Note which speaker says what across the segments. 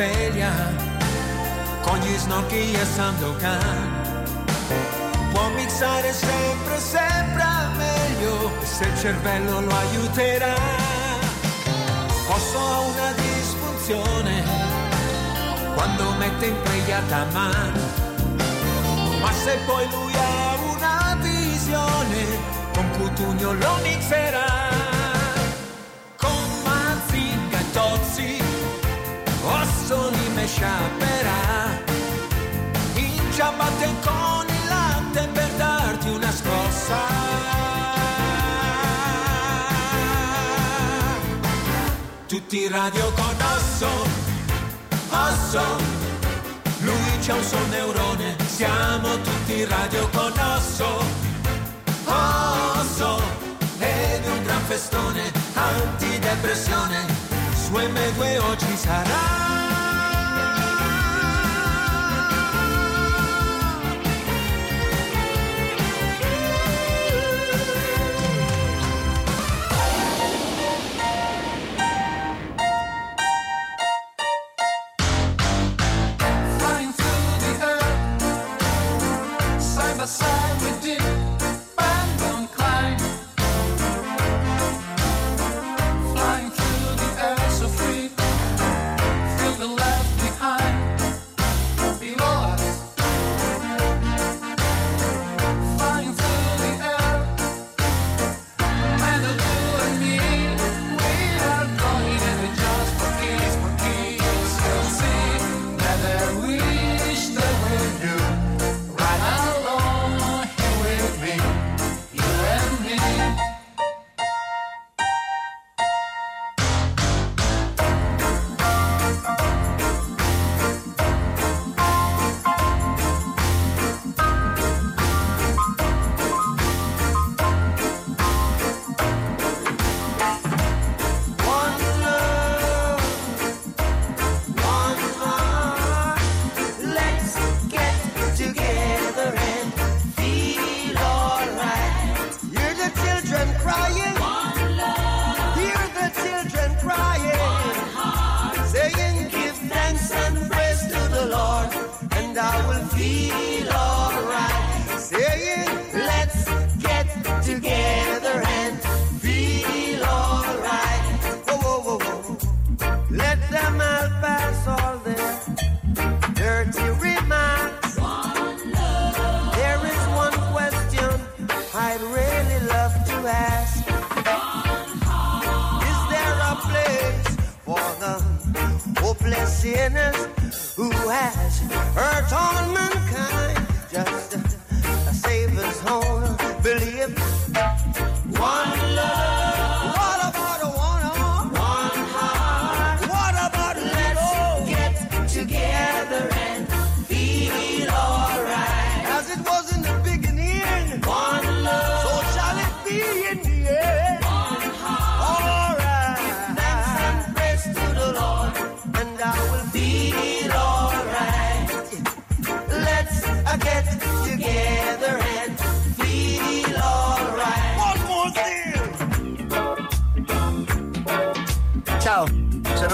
Speaker 1: sveglia con gli snorchi e Sandokan. Può mixare sempre, sempre meglio se il cervello lo aiuterà. Posso ho una disfunzione quando mette in preghiata mano, ma se poi lui ha una visione, con cutugno lo mixerà. Con Mazinga e Tozzi pasolime sciaperà. In ciabatte con il latte per darti una scossa. Tutti radio con osso osso. Lui c'ha un suo neurone siamo tutti radio con osso. Osso ed un gran festone antidepressione su M2 oggi sarà.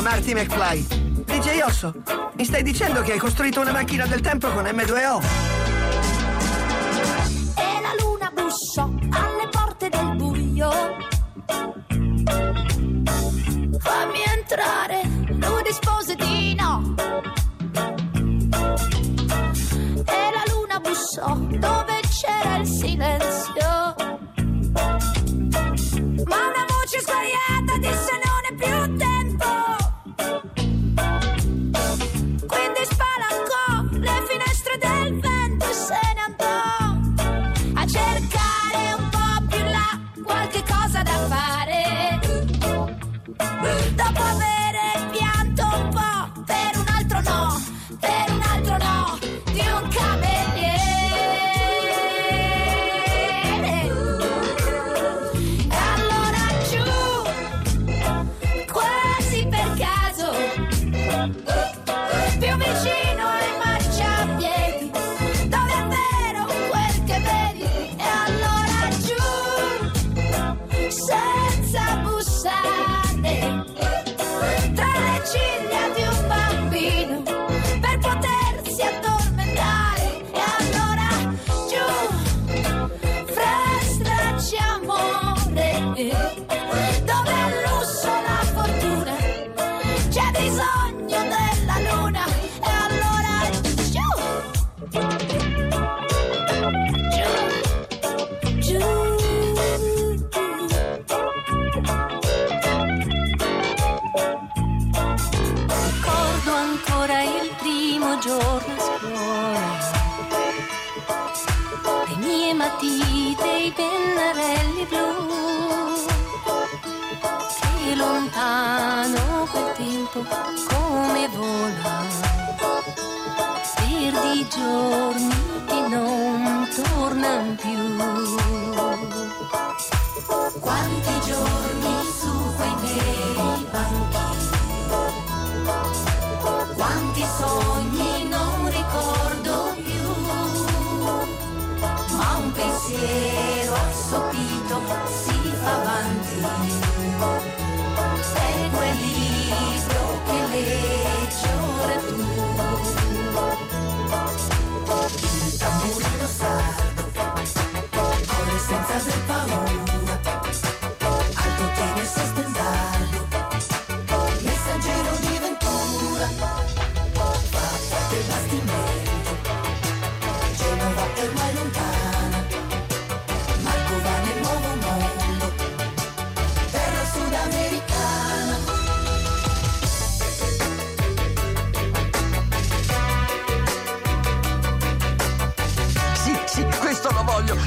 Speaker 2: Marty McFly. DJ Osso, mi stai dicendo che hai costruito una macchina del tempo con M2O?
Speaker 3: Giorni che non tornano più. Quanti giorni su quei veri banchi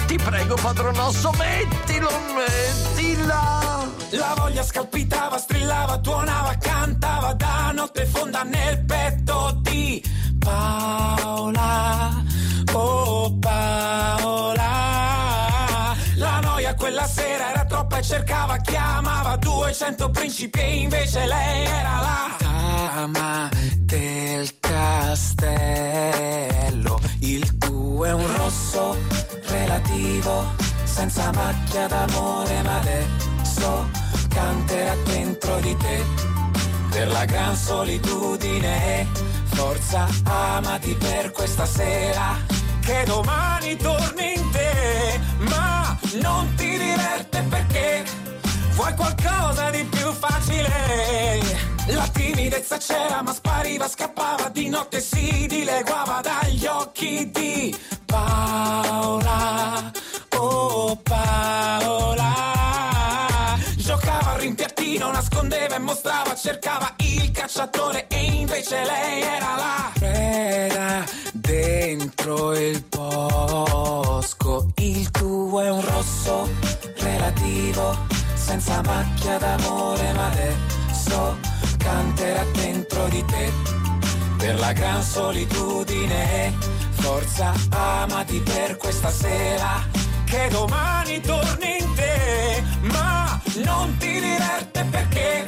Speaker 4: Ti prego, padronosso, mettilo, mettila.
Speaker 5: La voglia scalpitava, strillava, tuonava, cantava da notte fonda nel petto di Paola. Oh Paola. La noia quella sera era troppa e cercava, chiamava 200 principi e invece lei era la dama del castello. Il tuo è un rosso relativo, senza macchia d'amore, ma adesso canterà dentro di te per la gran solitudine. Forza, amati per questa sera, che domani torni in te, ma non ti diverte perché vuoi qualcosa di più facile. La timidezza c'era ma spariva, scappava di notte, si dileguava dagli occhi di Paola. Oh Paola. Giocava al rimpiattino, nascondeva e mostrava, cercava il cacciatore e invece lei era la preda dentro il bosco. Il tuo è un rosso relativo, senza macchia d'amore, ma adesso canterà dentro di te per la gran solitudine. Forza, amati per questa sera, che domani torni in te, ma non ti diverte perché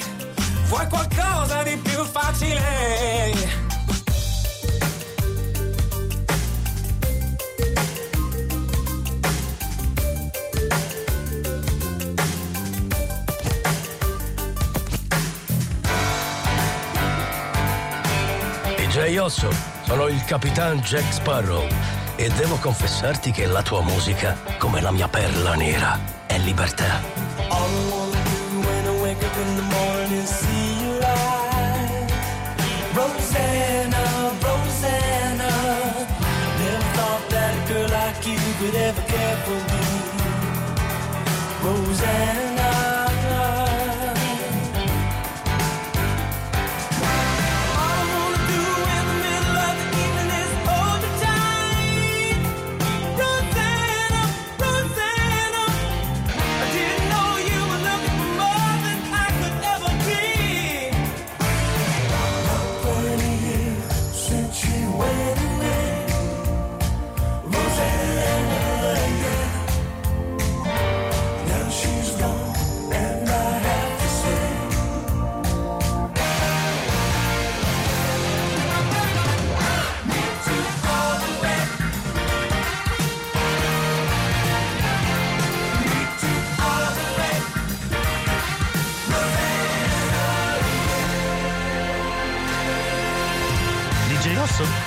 Speaker 5: vuoi qualcosa di più facile.
Speaker 4: DJ Osso, sono il capitan Jack Sparrow e devo confessarti che la tua musica, come la mia perla nera, è libertà.
Speaker 6: Could ever care for me. Rosanna.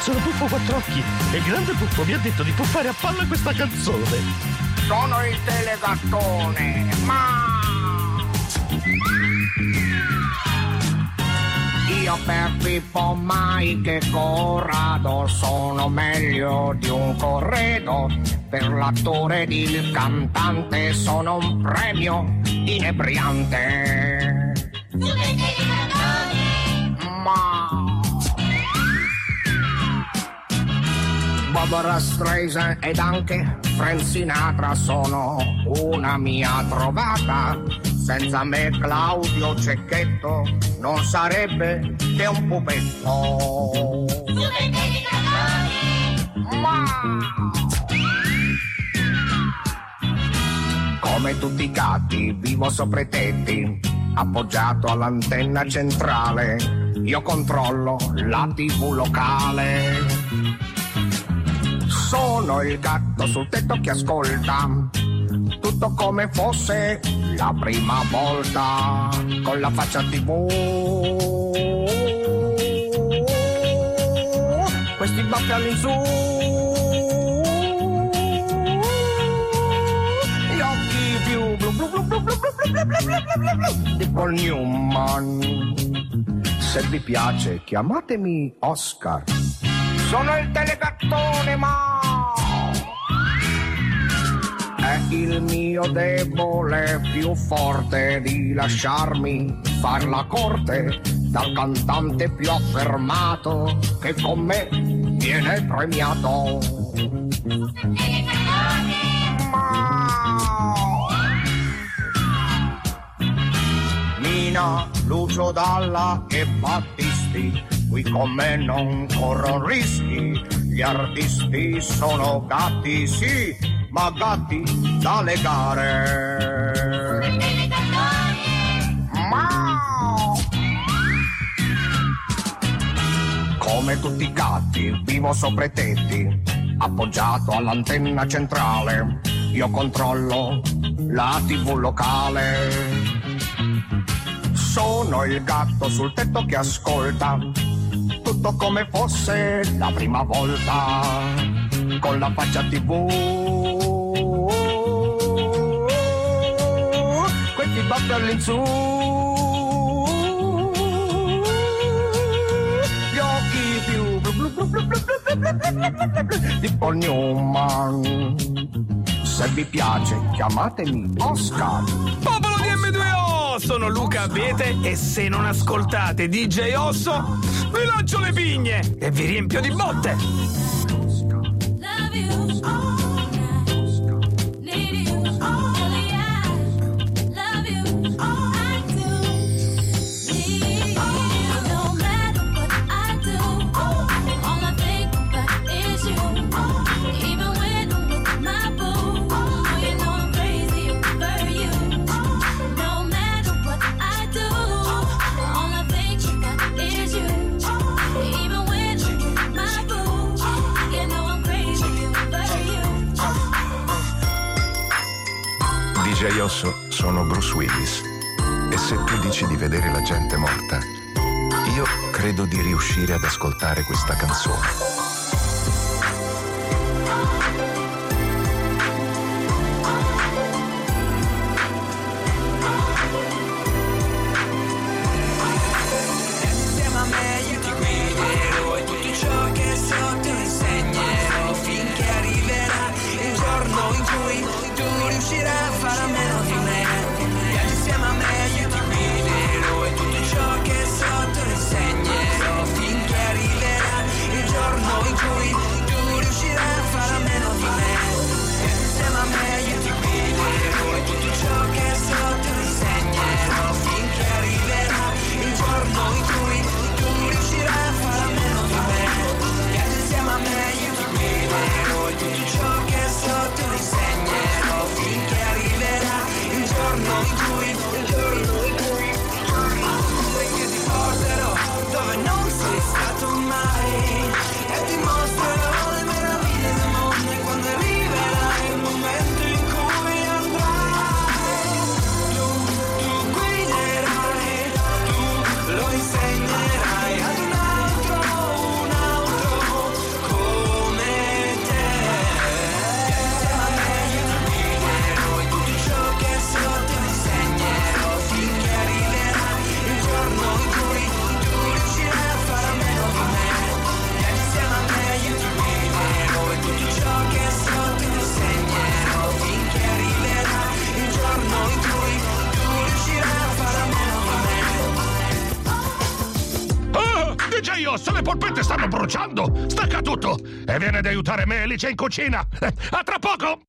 Speaker 7: Sono Puffo Quattrocchi e grande Puffo mi ha detto di puffare a palla questa canzone.
Speaker 8: Sono il telegattone, ma io io per Pippo mai che Corrado sono meglio di un corredo. Per l'attore ed il cantante sono un premio inebriante. Barbara Streisand ed anche Frank Sinatra sono una mia trovata. Senza me Claudio Cecchetto non sarebbe che un pupetto. Ma come tutti i gatti vivo sopra i tetti, appoggiato all'antenna centrale. Io controllo la TV locale. Sono il gatto sul tetto che ascolta tutto come fosse la prima volta con la faccia tv. Questi baffi all'insù. Gli occhi più blu blu blu blu blu blu blu blu blu blu blu di Paul Newman. Se vi piace chiamatemi Oscar. Sono il telegattone ma è il mio debole più forte di lasciarmi far la corte dal cantante più affermato che con me viene premiato. Mina, Lucio Dalla e Battisti, qui con me non corrono rischi. Gli artisti sono gatti, sì, ma gatti da legare. Come tutti i gatti, vivo sopra i tetti, appoggiato all'antenna centrale. Io controllo la TV locale. Sono il gatto sul tetto che ascolta tutto come fosse la prima volta con la faccia tv questi baffi all'insù gli occhi più blu blu blu blu di Paul Newman se vi piace chiamatemi Oscar
Speaker 2: popolo di M2O sono Luca Abete e se non ascoltate DJ Osso vi lancio le pigne e vi riempio di botte!
Speaker 9: DJ Osso, sono Bruce Willis. E se tu dici di vedere la gente morta, io credo di riuscire ad ascoltare questa canzone.
Speaker 6: And Every monster
Speaker 10: DJ Osso, le polpette stanno bruciando! Stacca tutto! E viene ad aiutare me, Alice, in cucina! Eh, A tra poco!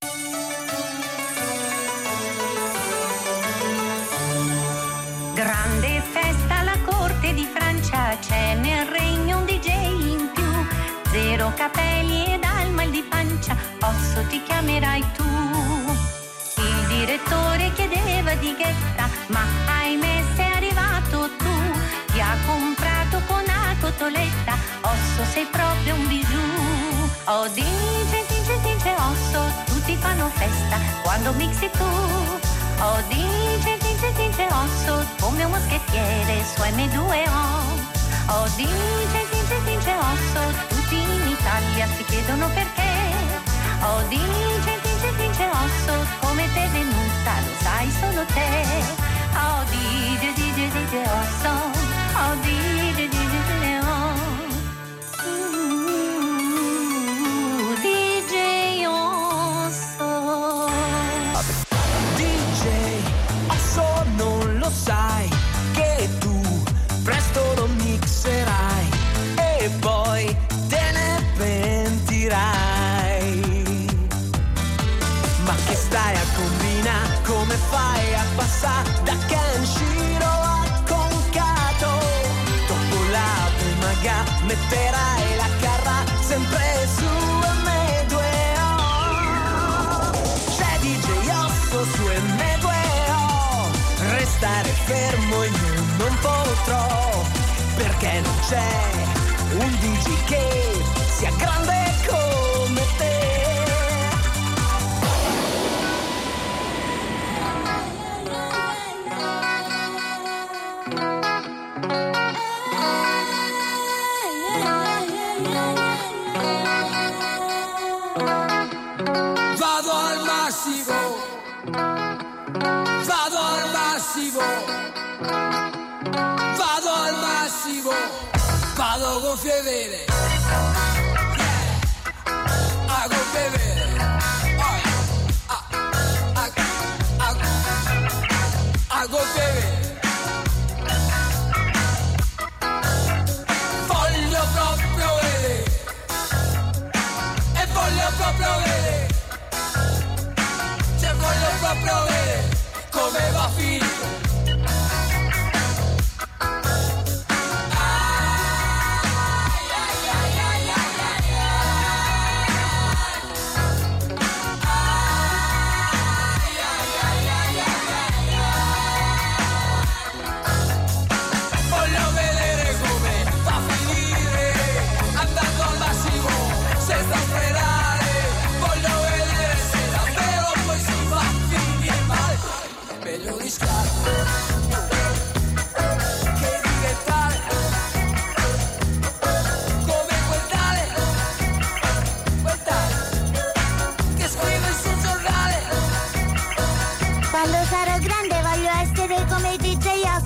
Speaker 11: Grande festa alla corte di Francia, c'è nel regno un DJ in più. Zero capelli ed al mal di pancia, osso ti chiamerai tu. Il direttore chiedeva di ghetta, ma ahimè sei arrivato tu. Ti ha comprato cotoletta, osso sei proprio un bijou. Oh DJ, DJ, DJ osso, tutti fanno festa quando mixi tu. Oh DJ, DJ, DJ osso, come un moschettiere su M2O. Oh DJ, DJ, DJ osso, tutti in Italia si chiedono perché. Oh DJ, DJ, DJ osso, come te venuta, lo sai solo te. Oh DJ, DJ, DJ osso, oh DJ,
Speaker 9: a passare da Kenshiro a Concato? Dopo la prima ga metterai la carra sempre su M2O. C'è DJ Osso su M2O Restare fermo io non potrò Perché non c'è un DJ che sia grande come
Speaker 12: vado con fedele, a con fedele, a, a, a, a con fedele. Voglio proprio vedere, e voglio proprio vedere. Cioè voglio proprio vedere come va a finire.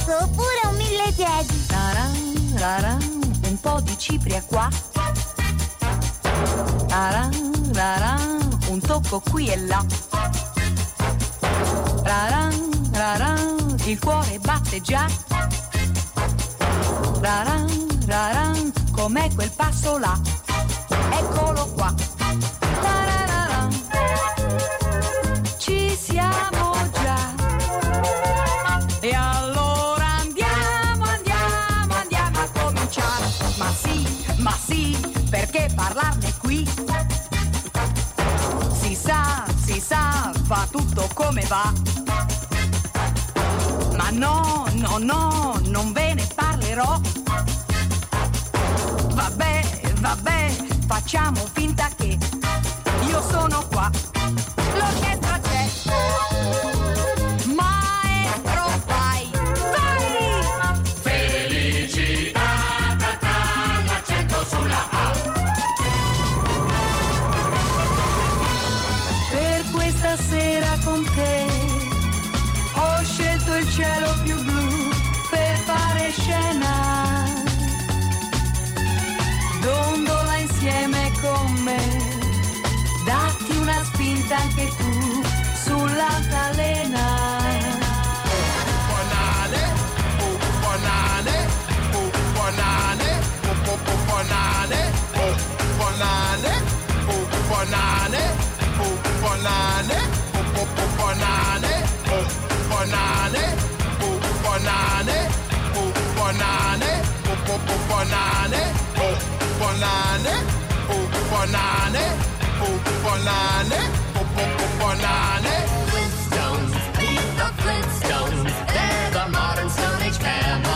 Speaker 3: DJ Osso oppure un mille piedi.
Speaker 11: Taran, raran, un po' di cipria qua. Taran, raran, un tocco qui e là. Raran, raran, il cuore batte già. Raran, raran, com'è quel passo là? Eccolo qua. Parlarne qui? Si sa, si sa, va tutto come va. Ma no, no, no, non ve ne parlerò. Vabbè, vabbè, facciamo finta che io sono qua. L'orchestra c'è. banane, oh
Speaker 13: banane, oh oh oh banane, oh banane, oh banane, oh banane, oh oh oh banane, oh banane, oh banane, oh banane, oh oh oh banane.
Speaker 14: Flintstones, meet the Flintstones, they're the modern Stone Age family.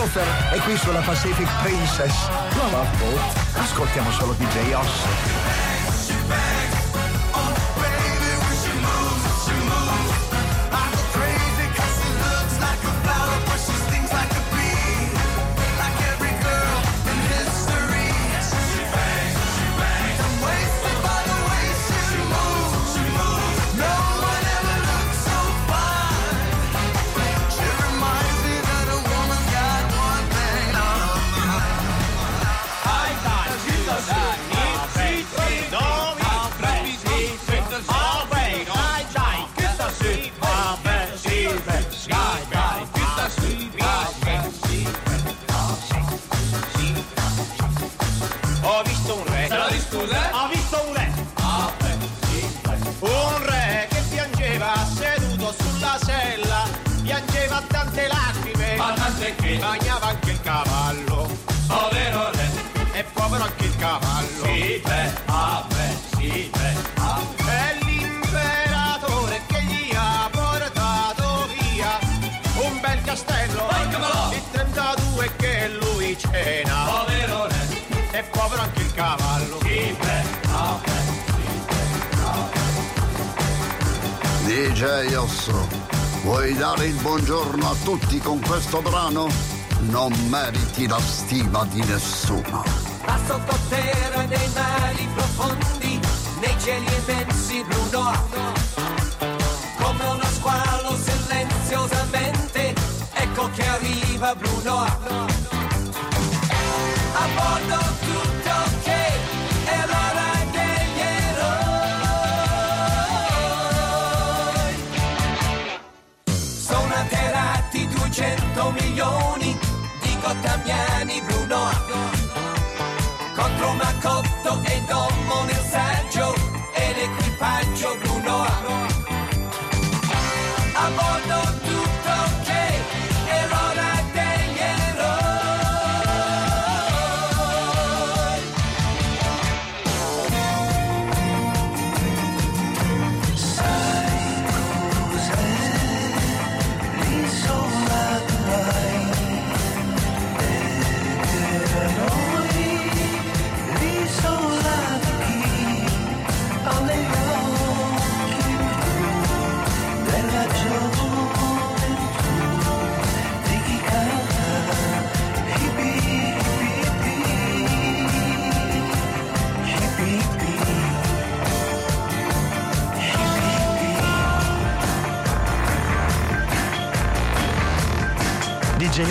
Speaker 15: Gopher e qui sulla Pacific Princess. No, ascoltiamo solo DJ Osso.
Speaker 16: Vuoi dare il buongiorno a tutti con questo brano? Non meriti la stima di nessuno.
Speaker 17: Ma sottoterra nei mari profondi, nei cieli immensi blu noto. Come uno squalo silenziosamente, ecco che arriva Bruno Arno. 100 milioni di gottamiani Bruno. Contro Macotto e
Speaker 18: Domone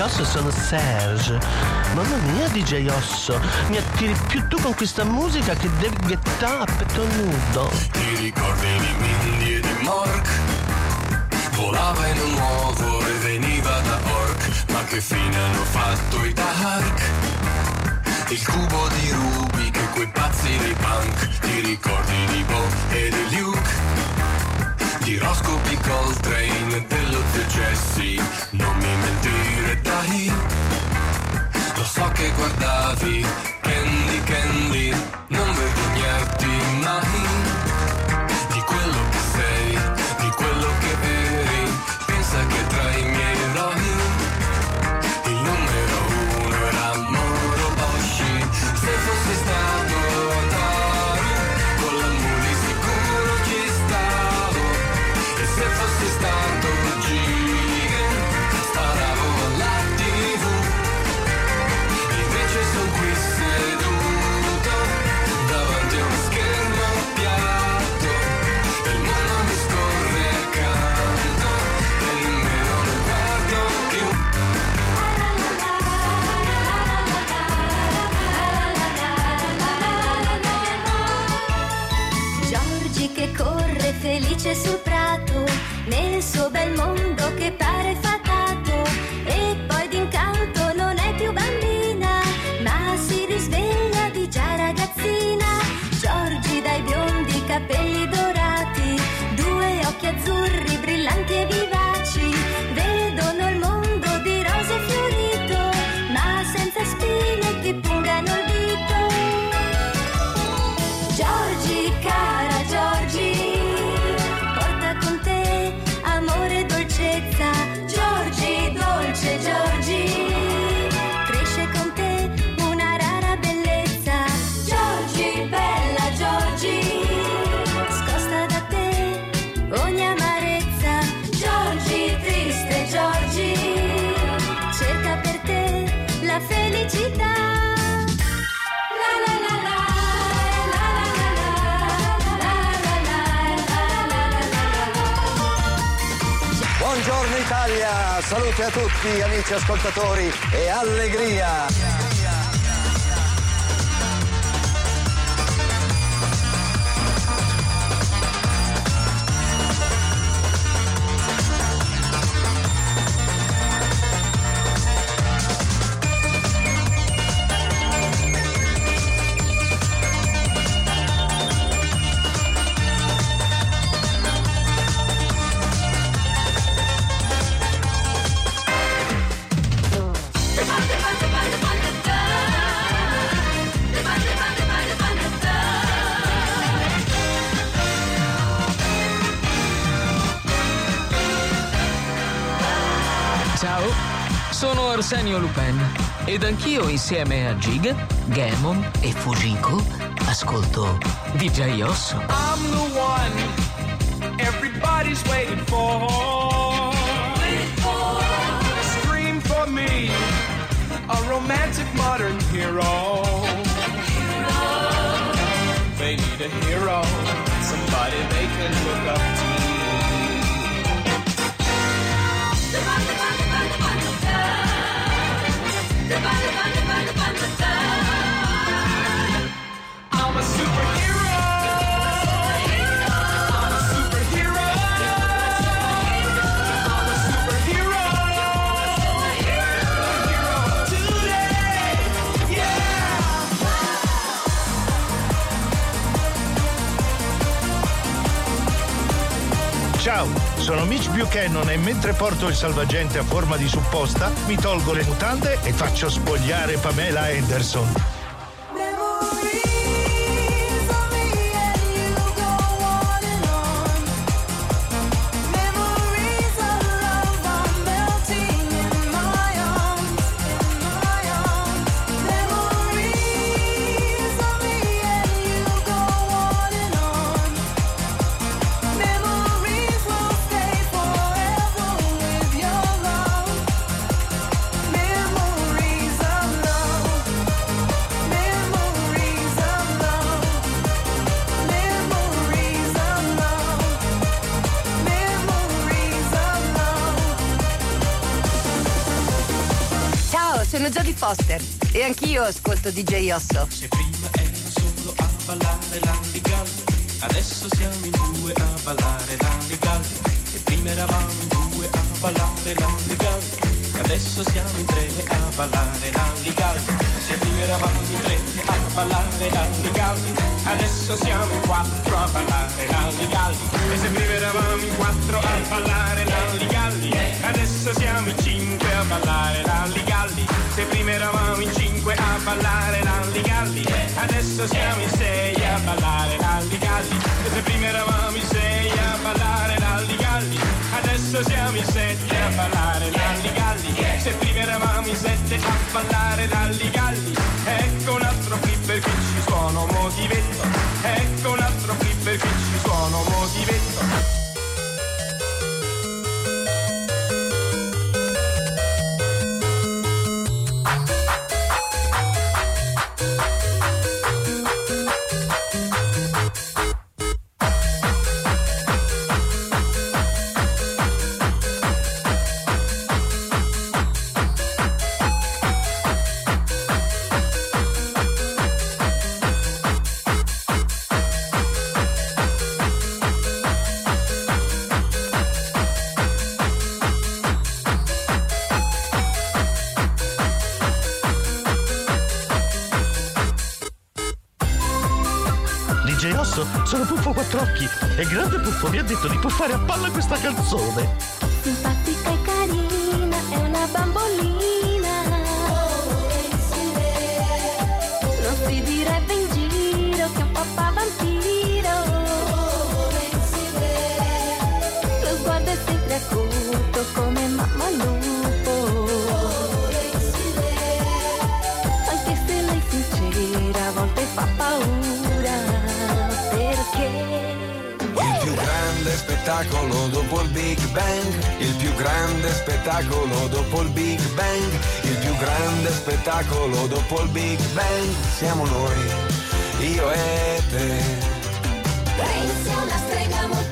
Speaker 18: Osso, sono Serge. Mamma mia, DJ Osso, mi attiri più tu con questa musica che devi gettare a petto nudo.
Speaker 19: Ti ricordi di Mindy e di Mork? Volava in un uovo e veniva da Ork, ma che fine hanno fatto i Dark? Il cubo di Rubik e quei pazzi dei punk, ti ricordi di Bo e di Luke? P. Coltrane e dello zio Jesse, non mi mentire dai. Lo so che guardavi Candy Candy, non vergognarti mai di quello che sei, di quello che eri. Pensa che tra i miei eroi il numero uno era Moro Boschi. Se fossi stato
Speaker 14: felice sul prato, nel suo bel mondo che pare fatato.
Speaker 15: Salute a tutti amici ascoltatori e allegria.
Speaker 20: Insieme a Gig, Gammon e Fujiko ascolto DJ Osso.
Speaker 6: I'm the one everybody's waiting for. Scream for me, a romantic modern hero. They need a hero, somebody they can look up
Speaker 18: Buchanan e mentre porto il salvagente a forma di supposta, mi tolgo le mutande e faccio spogliare Pamela Anderson.
Speaker 21: Ascolto DJ Osso.
Speaker 22: solo a ballare l'andigalli Adesso siamo in due a ballare l'andigalli E prima eravamo in due a ballare l'andigalli Adesso siamo in tre a ballare l'andigalli Se prima eravamo in tre a ballare l'andigalli Adesso siamo in quattro a ballare l'andigalli E se prima eravamo in quattro a ballare l'andigalli Adesso siamo in cinque a ballare l'andigalli Se prima eravamo in cinque ballare l'andigalli Adesso siamo in sei a ballare l'alligalli E se prima eravamo in sei a ballare l'alligalli Adesso siamo in sette a ballare l'alligalli Se prima eravamo in sette a ballare l'alligalli Ecco un altro flipper che ci suono motivetto. Ecco un altro flipper che ci suono motivetto
Speaker 7: detto di puffare a palla questa canzone.
Speaker 23: Spettacolo dopo il Big Bang, il più grande spettacolo dopo il Big Bang, il più grande spettacolo dopo il Big Bang, siamo noi, io e te.
Speaker 14: Renzi è una strega molto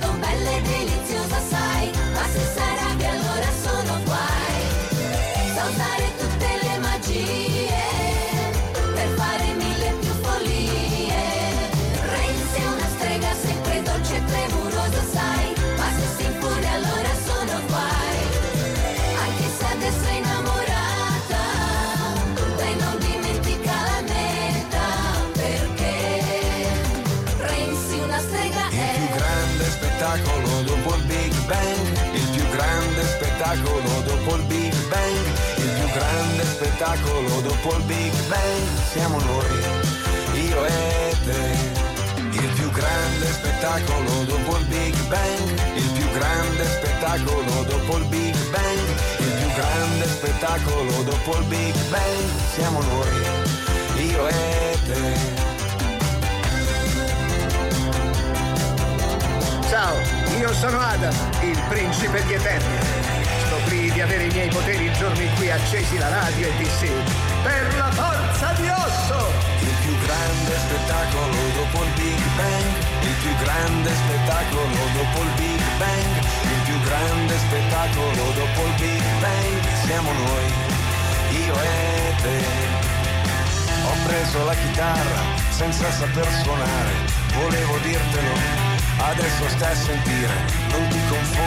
Speaker 23: spettacolo dopo il Big Bang, siamo noi, io e te. Il più grande spettacolo dopo il Big Bang, il più grande spettacolo dopo il Big Bang, il più grande spettacolo dopo il Big Bang, siamo noi, io e te.
Speaker 24: Ciao, io sono Adam, il principe di Eternia. Scoprì di avere i miei poteri in cui accesi la radio e dissi Per la forza di osso!
Speaker 23: Il più grande spettacolo dopo il Big Bang, il più grande spettacolo dopo il Big Bang, il più grande spettacolo dopo il Big Bang, siamo noi, io e te. Ho preso la chitarra senza saper suonare, volevo dirtelo, adesso stai a sentire, non ti confondere, prima di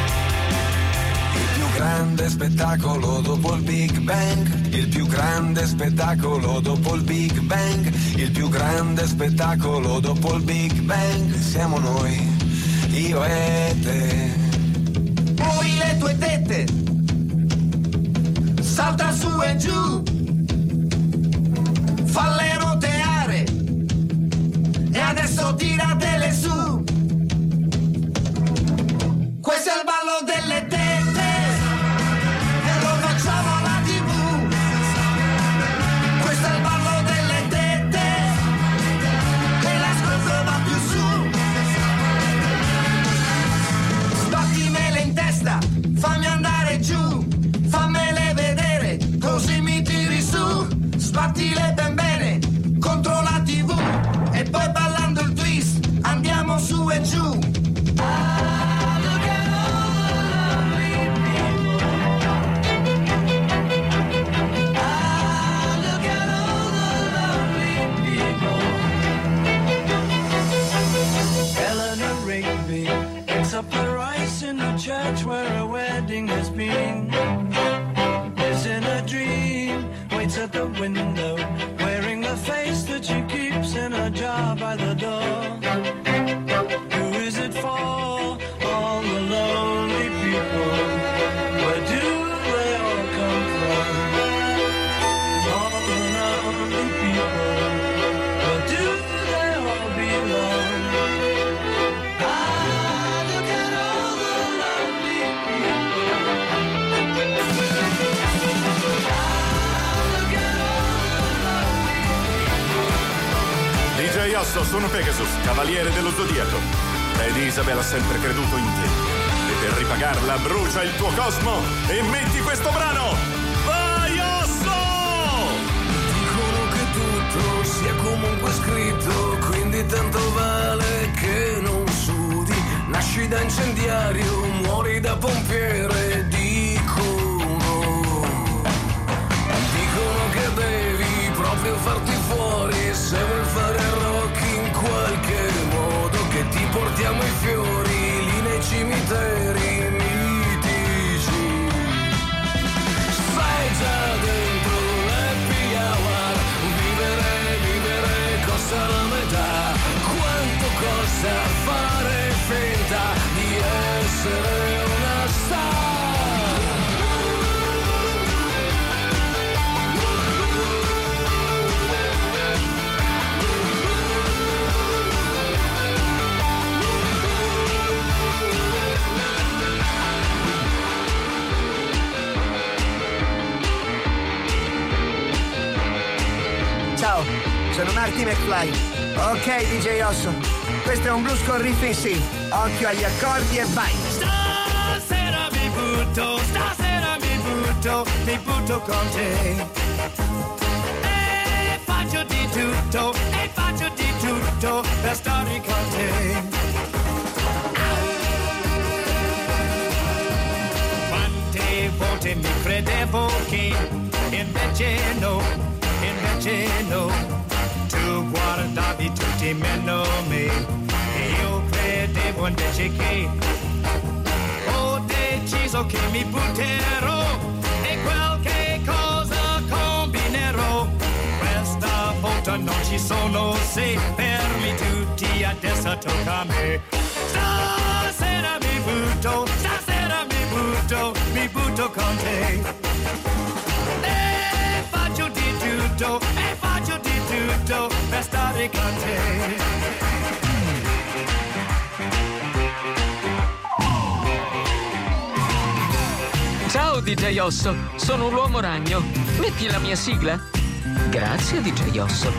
Speaker 23: Grande spettacolo dopo il Big Bang, il più grande spettacolo dopo il Big Bang, il più grande spettacolo dopo il Big Bang, siamo noi, io e te.
Speaker 15: Muovi le tue tette, salta su e giù, falle roteare e adesso tiratele su.
Speaker 6: Church where a wedding has been. Lives in a dream, waits at the window,
Speaker 25: Osso, sono Pegasus, cavaliere dello Zodiaco. Lady Isabel ha sempre creduto in te. E per ripagarla brucia il tuo cosmo e metti questo brano! Vai Osso!
Speaker 6: Dicono che tutto sia comunque scritto, quindi tanto vale che non sudi. Nasci da incendiario, muori da pompiere, dicono. Dicono che devi proprio farti fuori se vuoi fare rock qualche modo. Che ti portiamo i fiori lì nei cimiteri mitici. Sei già dentro l'happy hour Vivere, vivere costa la
Speaker 15: Marty McFly. Ok, DJ Osso. Questo è un blues con riff in sì. Occhio agli accordi e vai.
Speaker 6: Stasera mi butto, stasera mi butto, mi butto con te. E faccio di tutto, e faccio di tutto per stare con te. Volte mi credevo che invece no, invece no. Guardavi tutti meno me. E io credevo invece che ho deciso che mi butterò e qualche cosa combinerò. Questa volta non ci sono se fermi tutti, adesso tocca a me. Stasera mi butto, stasera mi butto, mi butto con te. Tutto per stare con te.
Speaker 1: Ciao DJ Osso, sono un uomo ragno. Metti la mia sigla? Grazie DJ Osso.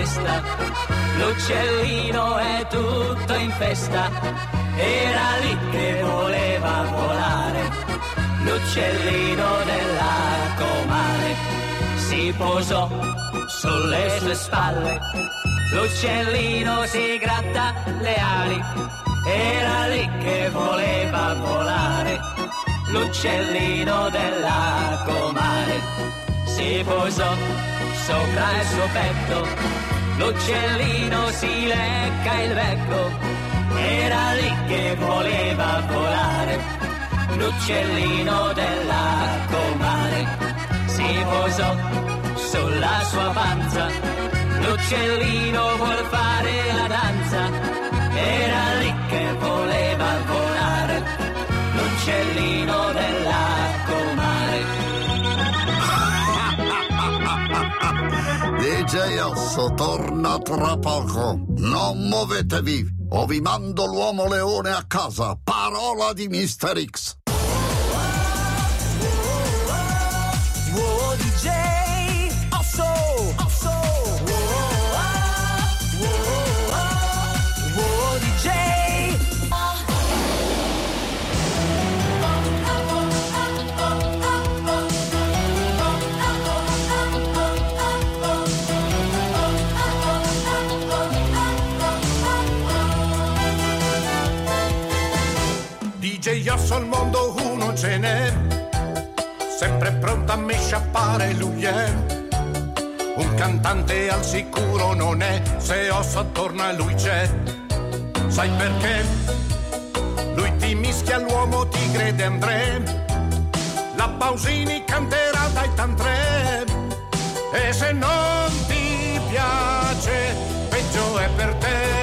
Speaker 26: Testa, l'uccellino è tutto in festa, era lì che voleva volare, l'uccellino della comare, si posò sulle sue spalle, l'uccellino si gratta le ali, era lì che voleva volare, l'uccellino della comare si posò sopra il suo petto, l'uccellino si lecca il becco, era lì che voleva volare, l'uccellino della comare, si posò sulla sua panza, l'uccellino vuol fare la danza,
Speaker 16: DJ Osso torna tra poco. Non muovetevi o vi mando l'uomo leone a casa. Parola di Mr. X.
Speaker 13: ce n'è, sempre pronto a me sciappare lui è. Un cantante al sicuro non è, se Osso attorno a lui c'è. Sai perché? Lui ti mischia l'uomo tigre d'André, la Pausini canterà dai tantre. E se non ti piace, peggio è per te.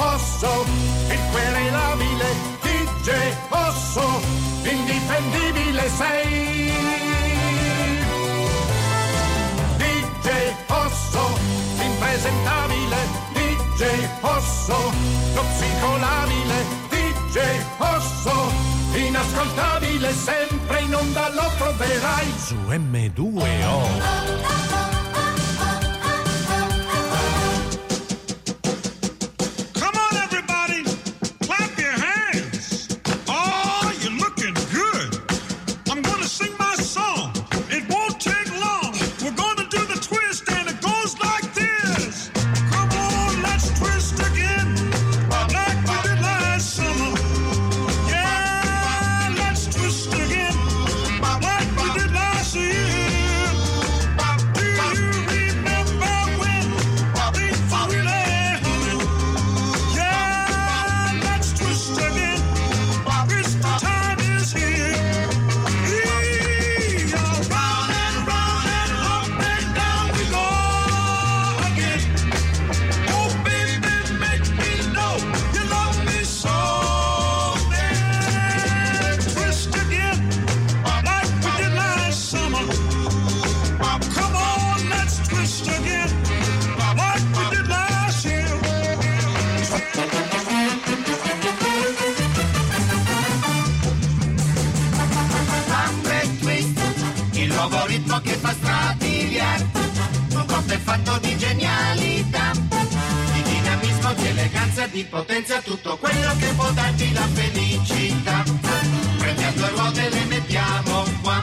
Speaker 13: Osso, il querelabile DJ Osso, indifendibile sei. DJ Osso, impresentabile DJ Osso, lo psicolabile DJ Osso, inascoltabile sempre in onda lo troverai
Speaker 7: Su M2O.
Speaker 27: Di potenza, tutto quello che può darti la felicità. Prendiamo due ruote e le mettiamo qua,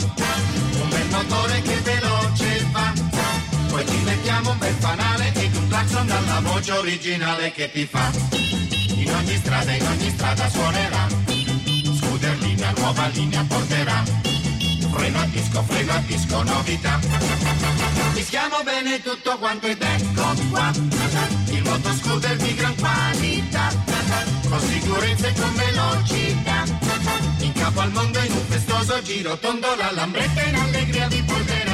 Speaker 27: un bel motore che veloce va. Poi ci mettiamo un bel fanale ed un clacson dalla voce originale che ti fa. In ogni strada, in ogni strada suonerà. Scooter linea, nuova linea porterà. Freno a disco, freno a disco, novità. Mischiamo bene tutto quanto ed ecco qua. Il moto scooter di gran qualità. Con sicurezza e con velocità. In capo al mondo in un festoso giro tondo la lambretta in allegria vi porterà.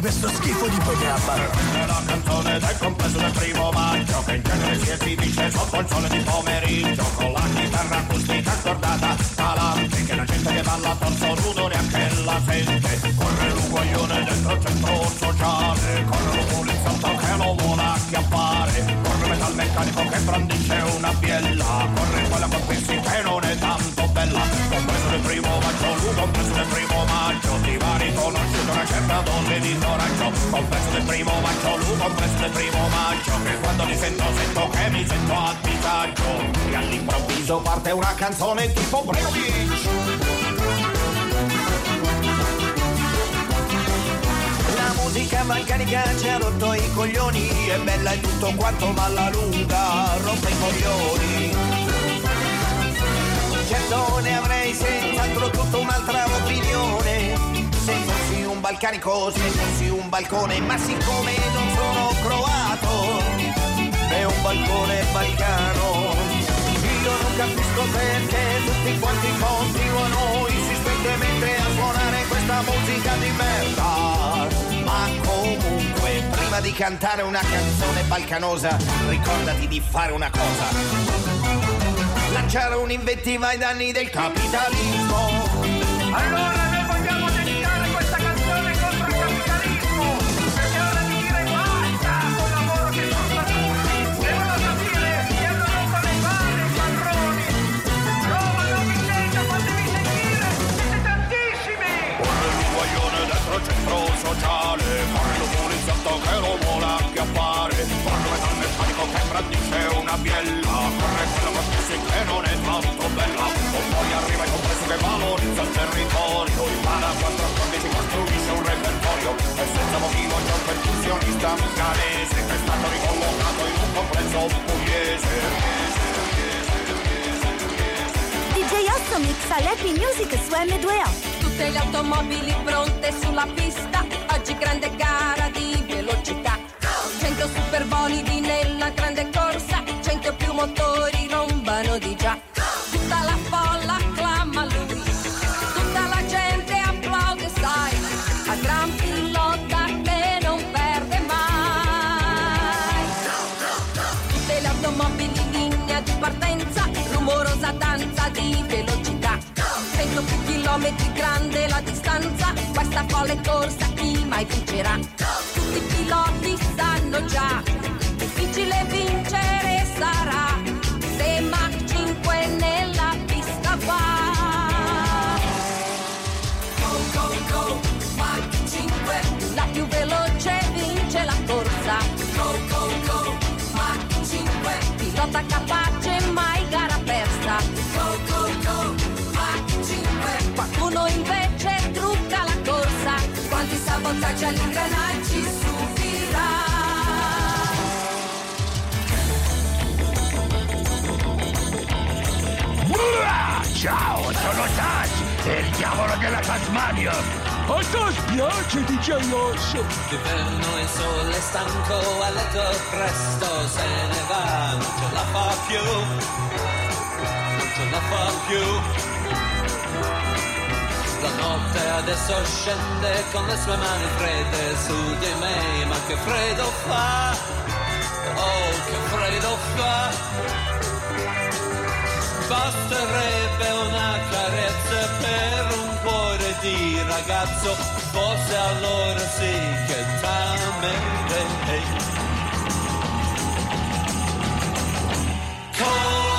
Speaker 28: Questo schifo di programma.
Speaker 13: Compreso del primo maggio che quando li sento sento che mi sento a disagio. E all'improvviso parte una canzone tipo Breno Beach
Speaker 29: La musica balcanica ci ha rotto i coglioni È bella e tutto quanto ma alla lunga rompe i coglioni. Certo ne avrei senz'altro tutta un'altra opinione balcanico, se fossi un balcone Ma siccome non sono croato È un balcone balcano. Io non capisco perché tutti quanti continuano insistentemente a suonare questa musica di merda. Ma comunque, prima di cantare una canzone balcanosa Ricordati di fare una cosa. Lanciare un'invettiva ai danni del capitalismo.
Speaker 30: Allora
Speaker 13: vuole acchiappare Corre metal meccanico che brandisce una biella. Corre quella con fissi che non è tanto bella. O poi arriva il compreso che valorizza il territorio. Impara quattro accordi si costruisce un repertorio. E senza motivo c'è un percussionista canese Che è stato ricollocato in un compreso pugliese.
Speaker 31: DJ Osso mixa l'Happy Music su M2O.
Speaker 14: Tutte le automobili pronte sulla pista, oggi grande gara di velocità. 100 super bolidi nella grande corsa, 100 più motori rombano di già. Tutta la folla acclama lui, tutta la gente applaude, sai, a gran pilota che non perde mai. Tutte le automobili in linea di partenza, rumorosa danza di velocità. 100 più chilometri grande la distanza, questa folle corsa chi mai vincerà? Tutti i piloti già, difficile vincere sarà, se Mach 5 nella pista va. Go, go, go, Mach 5, la più veloce vince la corsa. Go, go, go, Mach 5, pilota capace mai gara persa. Go, go, go, Mach 5, qualcuno invece trucca la corsa. Quanti sabotaggi agli
Speaker 32: Ciao, sono Taz, il diavolo della Tasmania. A te spiace, DJ Osso?
Speaker 17: D'inverno il sole stanco, a letto presto se ne va, non ce la fa più, non ce la fa più. La notte adesso scende con le sue mani fredde su di me, ma che freddo fa, oh che freddo fa. Basterebbe una carezza per un cuore di ragazzo, forse allora sì che t'amerei. Cos'è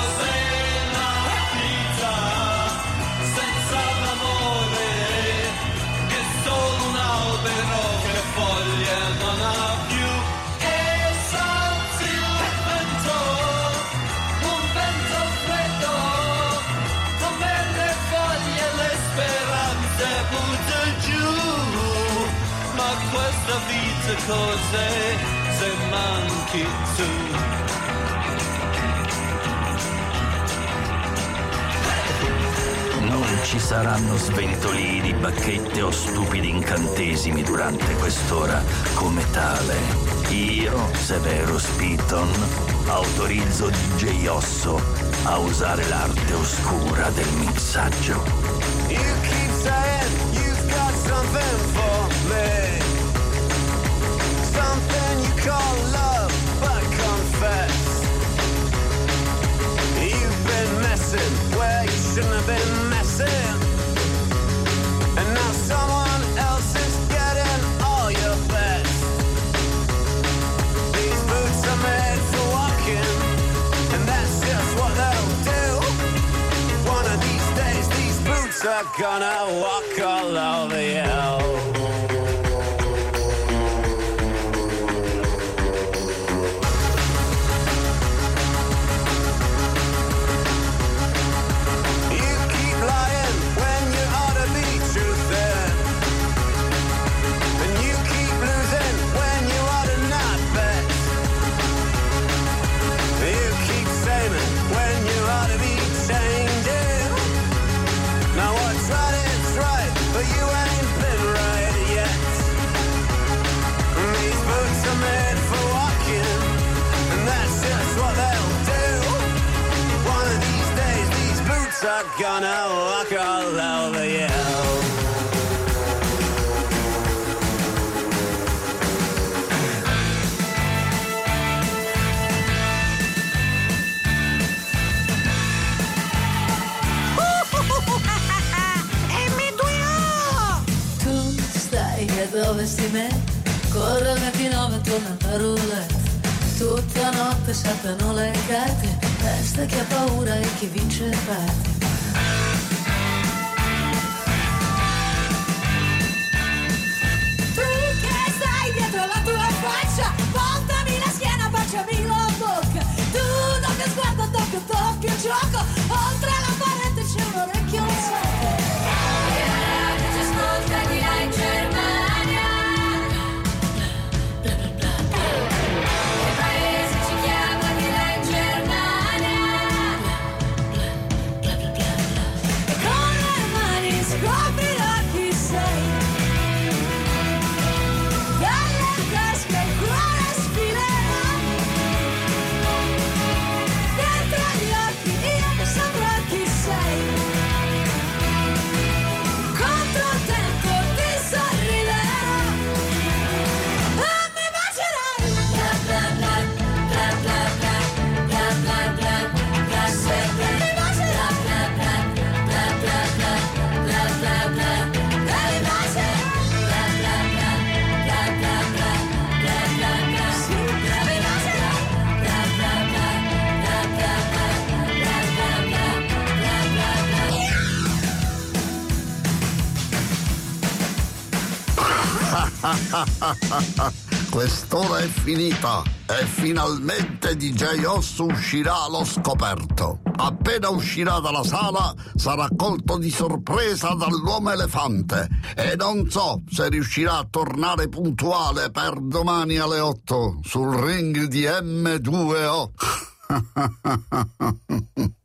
Speaker 17: questa vita cos'è se manchi tu?
Speaker 28: Non ci saranno sventolini, bacchette o stupidi incantesimi durante quest'ora. Come tale, io, Severo Spiton, autorizzo DJ Osso a usare l'arte oscura del mixaggio.
Speaker 29: You keep saying you've got something for
Speaker 17: something you call love, but confess. You've been messing where you shouldn't have been messing. And now someone else is getting all your best. These boots are made for walking, and that's just what they'll do. One of these days, these boots are gonna walk all over you. Gonna walk all over you.
Speaker 33: E mi duio!
Speaker 14: Tu stai e dove sti me? Corre il 29 torna a roulette. Tutta notte saltano le carte. Testa chi ha paura e chi vince perde.
Speaker 16: Quest'ora è finita e finalmente DJ Oss uscirà allo scoperto. Appena uscirà dalla sala sarà colto di sorpresa dall'uomo elefante e non so se riuscirà a tornare puntuale per domani alle 8 sul ring di M2O.